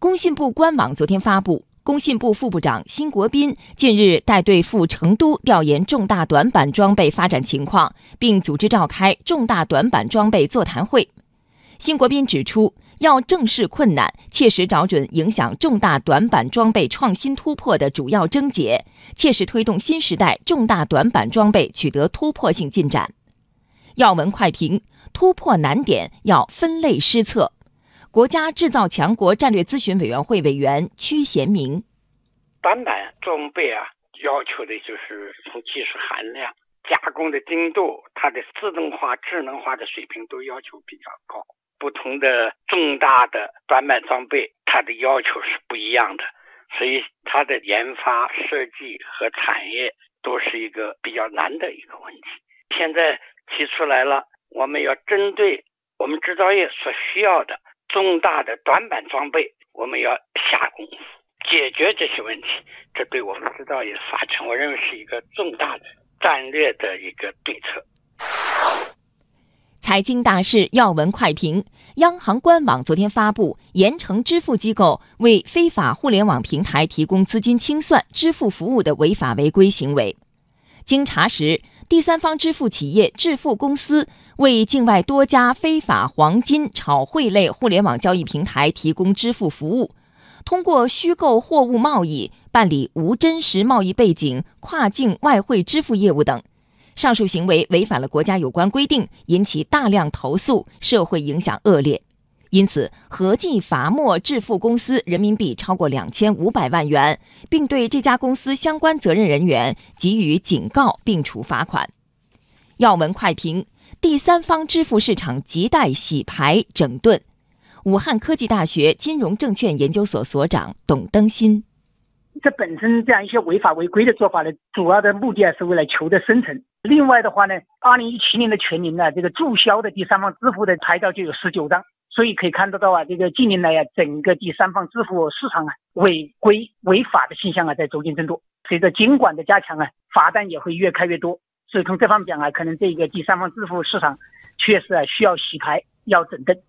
工信部官网昨天发布，工信部副部长辛国斌近日带队赴成都调研重大短板装备发展情况，并组织召开重大短板装备座谈会。辛国斌指出，要正视困难，切实找准影响重大短板装备创新突破的主要症结，切实推动新时代重大短板装备取得突破性进展。要闻快评：突破难点要分类施策。国家制造强国战略咨询委员会委员曲贤明：短板装备啊，要求的就是从技术含量、加工的精度、它的自动化、智能化的水平都要求比较高。不同的重大的短板装备，它的要求是不一样的，所以它的研发、设计和产业都是一个比较难的一个问题。现在提出来了，我们要针对我们制造业所需要的。重大的短板装备，我们要下功夫解决这些问题。这对我们制造业发展，我认为是一个重大的战略的一个对策。财经大事要闻快评：央行官网昨天发布，盐城支付机构为非法互联网平台提供资金清算、支付服务的违法违规行为。经查实，第三方支付企业致富公司。为境外多家非法黄金炒汇类互联网交易平台提供支付服务，通过虚构货物贸易办理无真实贸易背景跨境外汇支付业务等，上述行为违反了国家有关规定，引起大量投诉，社会影响恶劣，因此合计罚没致富公司人民币超过两千五百万元，并对这家公司相关责任人员给予警告并处罚款。要闻快评。第三方支付市场亟待洗牌整顿。武汉科技大学金融证券研究所所长董登新：这本身这样一些违法违规的做法呢，主要的目的啊是为了求得生存。另外的话呢，二零一七年的全年呢，这个注销的第三方支付的牌照就有十九张，所以可以看得到啊，这个近年来呀，整个第三方支付市场啊，违规违法的现象啊在逐渐增多。随着监管的加强啊，罚单也会越开越多。所以从这方面讲啊，可能这个第三方支付市场确实啊需要洗牌，要整顿。